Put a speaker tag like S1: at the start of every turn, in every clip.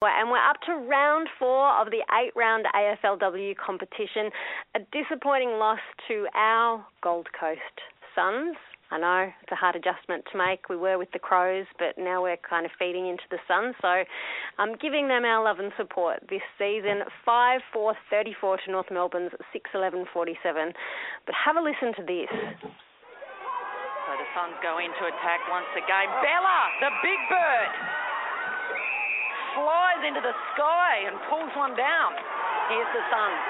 S1: And we're up to round four of the eight round AFLW competition. A disappointing loss to our Gold Coast Suns. I know it's a hard adjustment to make. We were with the Crows, but now we're kind of feeding into the Suns. So I'm giving them our love and support this season. 5 4 34 to North Melbourne's 6 11 47. But have a listen to this.
S2: So the Suns go into attack once again. Bella, the big bird, flies into the sky and pulls one down. Here's the Suns.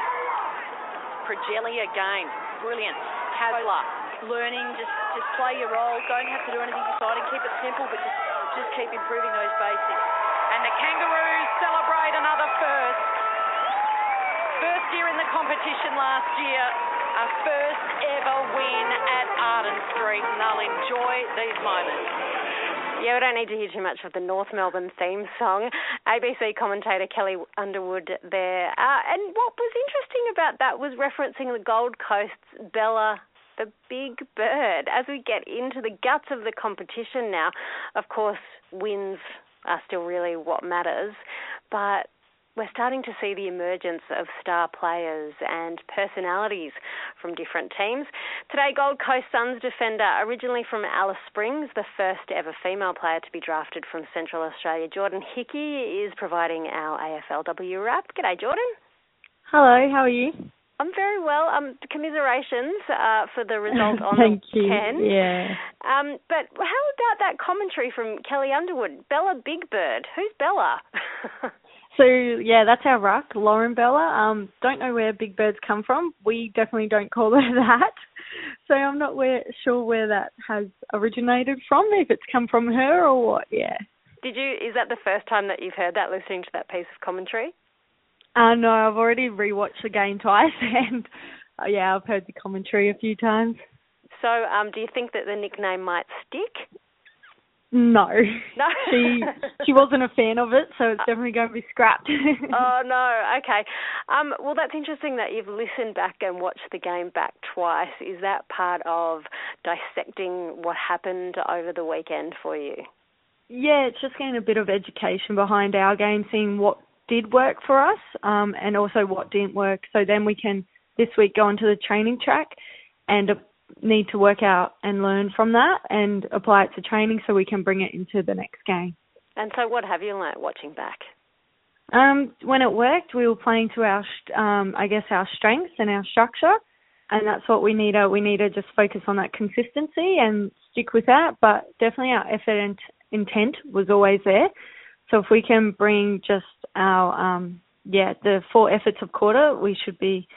S2: Prajelli again. Brilliant. Hasler learning, just just play your role. Don't have to do anything exciting. Keep it simple, but just just keep improving those basics. And the Kangaroos celebrate another first. First year in the competition last year. A first ever win at Arden Street, and they'll enjoy these moments.
S1: Yeah, we don't need to hear too much of the North Melbourne theme song. ABC commentator Kelly Underwood there. Uh, and what was interesting about that was referencing the Gold Coast's Bella the big bird. As we get into the guts of the competition now, of course, wins are still really what matters, but we're starting to see the emergence of star players and personalities from different teams. Today, Gold Coast Suns defender, originally from Alice Springs, the first ever female player to be drafted from Central Australia, Jordann Hickey, is providing our AFLW wrap. G'day, Jordann.
S3: Hello, how are you?
S1: I'm very well. Um, commiserations uh, for the result on
S3: Thank
S1: the
S3: you.
S1: weekend.
S3: Yeah.
S1: Um, but how about that commentary from Kelly Underwood? Bella Big Bird. Who's Bella?
S3: So yeah, that's our ruck, Lauren Bella. Um, don't know where Big Birds come from. We definitely don't call her that. So I'm not where, sure where that has originated from. If it's come from her or what. Yeah.
S1: Did you? Is that the first time that you've heard that listening to that piece of commentary?
S3: Uh, no, I've already rewatched the game twice, and uh, yeah, I've heard the commentary a few times.
S1: So, um, do you think that the nickname might stick?
S3: No,
S1: No.
S3: she she wasn't a fan of it, so it's definitely going to be scrapped.
S1: oh no. Okay. Um, well, that's interesting that you've listened back and watched the game back twice. Is that part of dissecting what happened over the weekend for you?
S3: Yeah, it's just getting a bit of education behind our game, seeing what did work for us, um, and also what didn't work. So then we can this week go onto the training track and uh, need to work out and learn from that and apply it to training so we can bring it into the next game.
S1: And so, what have you learnt watching back?
S3: Um, when it worked, we were playing to our, um, I guess, our strengths and our structure, and that's what we need to we need to just focus on that consistency and stick with that. But definitely, our effort and intent was always there. So if we can bring just our um, yeah the four efforts of quarter, we should be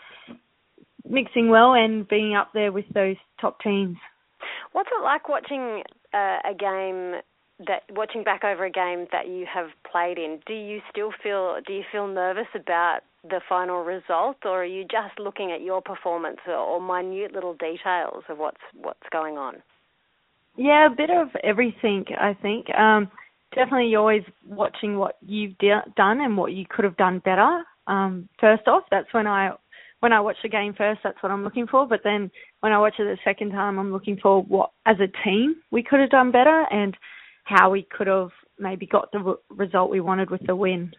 S3: mixing well and being up there with those top teams.
S1: What's it like watching uh, a game that watching back over a game that you have played in? Do you still feel do you feel nervous about the final result, or are you just looking at your performance or, or minute little details of what's what's going on?
S3: Yeah, a bit of everything. I think. Um, definitely you're always watching what you've de- done and what you could have done better. Um, first off, that's when I when I watch the game first, that's what I'm looking for. But then when I watch it the second time, I'm looking for what as a team we could have done better and how we could have maybe got the result we wanted with the win.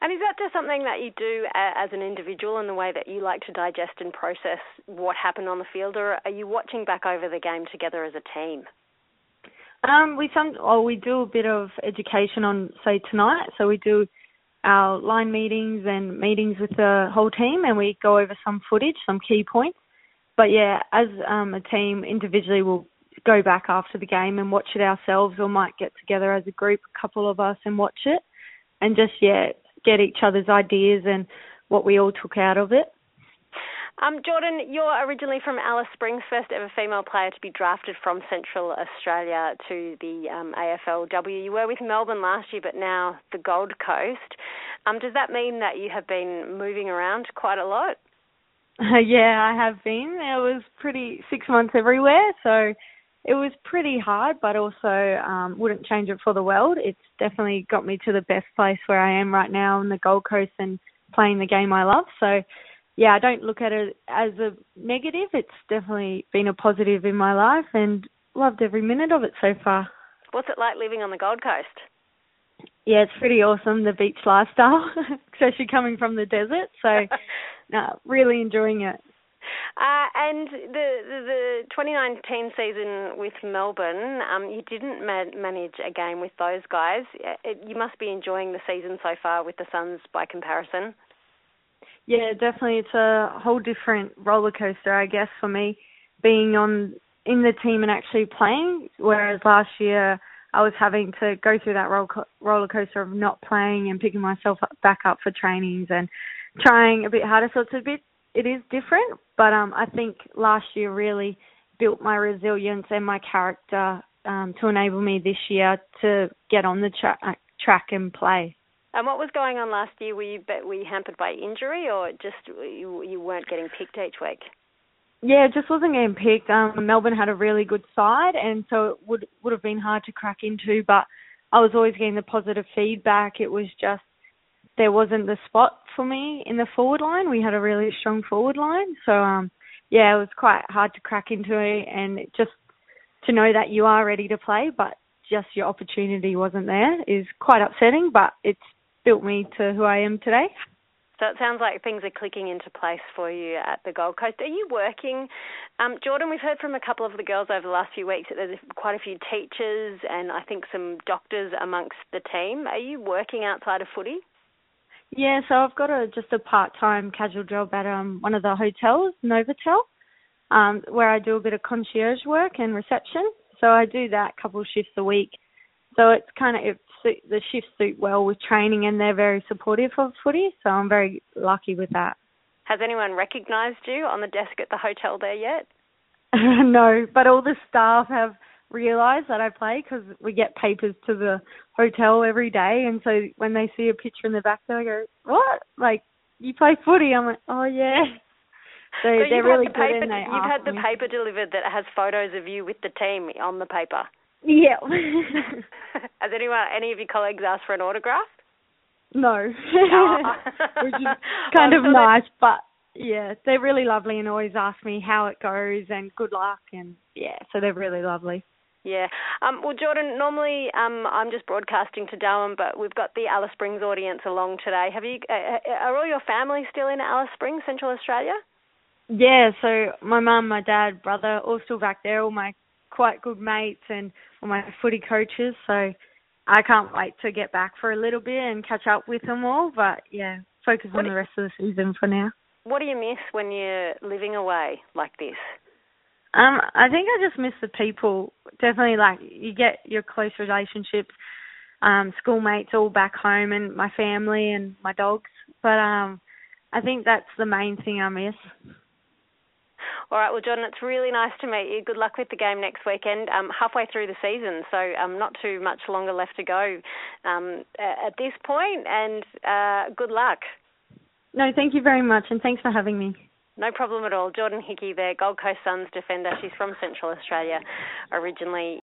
S1: And is that just something that you do as an individual in the way that you like to digest and process what happened on the field, or are you watching back over the game together as a team?
S3: Um, we some oh, we do a bit of education on say tonight. So we do our line meetings and meetings with the whole team, and we go over some footage, some key points. But yeah, as um, a team, individually, we'll go back after the game and watch it ourselves, or might get together as a group, a couple of us, and watch it, and just yeah, get each other's ideas and what we all took out of it.
S1: Um, Jordann, you're originally from Alice Springs, first ever female player to be drafted from Central Australia to the um, AFLW. You were with Melbourne last year, but now the Gold Coast. Um, does that mean that you have been moving around quite a lot?
S3: Uh, yeah, I have been. It was pretty six months everywhere, so it was pretty hard, but also um, wouldn't change it for the world. It's definitely got me to the best place where I am right now in the Gold Coast and playing the game I love. So yeah, I don't look at it as a negative. It's definitely been a positive in my life and loved every minute of it so far.
S1: What's it like living on the Gold Coast?
S3: Yeah, it's pretty awesome the beach lifestyle, especially coming from the desert. So, no, really enjoying it.
S1: Uh, and the, the, the 2019 season with Melbourne, um, you didn't ma- manage a game with those guys. It, you must be enjoying the season so far with the Suns by comparison.
S3: Yeah, definitely. It's a whole different roller coaster, I guess, for me being on in the team and actually playing. Whereas last year I was having to go through that roller coaster of not playing and picking myself back up for trainings and trying a bit harder. So it's a bit it is different, but um, I think last year really built my resilience and my character um, to enable me this year to get on the tra- track and play.
S1: And what was going on last year? Were you were you hampered by injury, or just you, you weren't getting picked each week?
S3: Yeah, just wasn't getting picked. Um, Melbourne had a really good side, and so it would would have been hard to crack into. But I was always getting the positive feedback. It was just there wasn't the spot for me in the forward line. We had a really strong forward line, so um, yeah, it was quite hard to crack into it, and just to know that you are ready to play, but just your opportunity wasn't there is quite upsetting. But it's built me to who I am today.
S1: So it sounds like things are clicking into place for you at the Gold Coast. Are you working, um, Jordann? We've heard from a couple of the girls over the last few weeks that there's quite a few teachers and I think some doctors amongst the team. Are you working outside of footy?
S3: Yeah, so I've got a just a part-time casual job at um one of the hotels, Novotel, um, where I do a bit of concierge work and reception. So I do that a couple shifts a week. So it's kind of it suit, the shifts suit well with training, and they're very supportive of footy. So I'm very lucky with that.
S1: Has anyone recognised you on the desk at the hotel there yet?
S3: no, but all the staff have realised that I play because we get papers to the hotel every day, and so when they see a picture in the back, they go, "What? Like you play footy?" I'm like, "Oh yeah."
S1: So,
S3: so they're really
S1: the
S3: good,
S1: paper,
S3: and they
S1: You've had the
S3: me.
S1: paper delivered that has photos of you with the team on the paper.
S3: Yeah.
S1: has anyone, any of your colleagues asked for an autograph?
S3: No. Which is kind of nice, but yeah, they're really lovely and always ask me how it goes and good luck and yeah, so they're really lovely.
S1: Yeah. Um, well, Jordann, normally um, I'm just broadcasting to Darwin, but we've got the Alice Springs audience along today. Have you? Uh, uh, are all your family still in Alice Springs, Central Australia?
S3: Yeah. So my mum, my dad, brother, all still back there. All my quite good mates and all my footy coaches. So I can't wait to get back for a little bit and catch up with them all. But yeah, focus what on the rest of the season for now.
S1: What do you miss when you're living away like this?
S3: Um, I think I just miss the people. Definitely, like you get your close relationships, um, schoolmates all back home, and my family and my dogs. But um, I think that's the main thing I miss.
S1: All right, well, Jordann, it's really nice to meet you. Good luck with the game next weekend. Um, halfway through the season, so um, not too much longer left to go um, at this point, and uh, good luck.
S3: No, thank you very much, and thanks for having me.
S1: No problem at all. Jordann Hickey there, Gold Coast Suns defender. She's from Central Australia originally.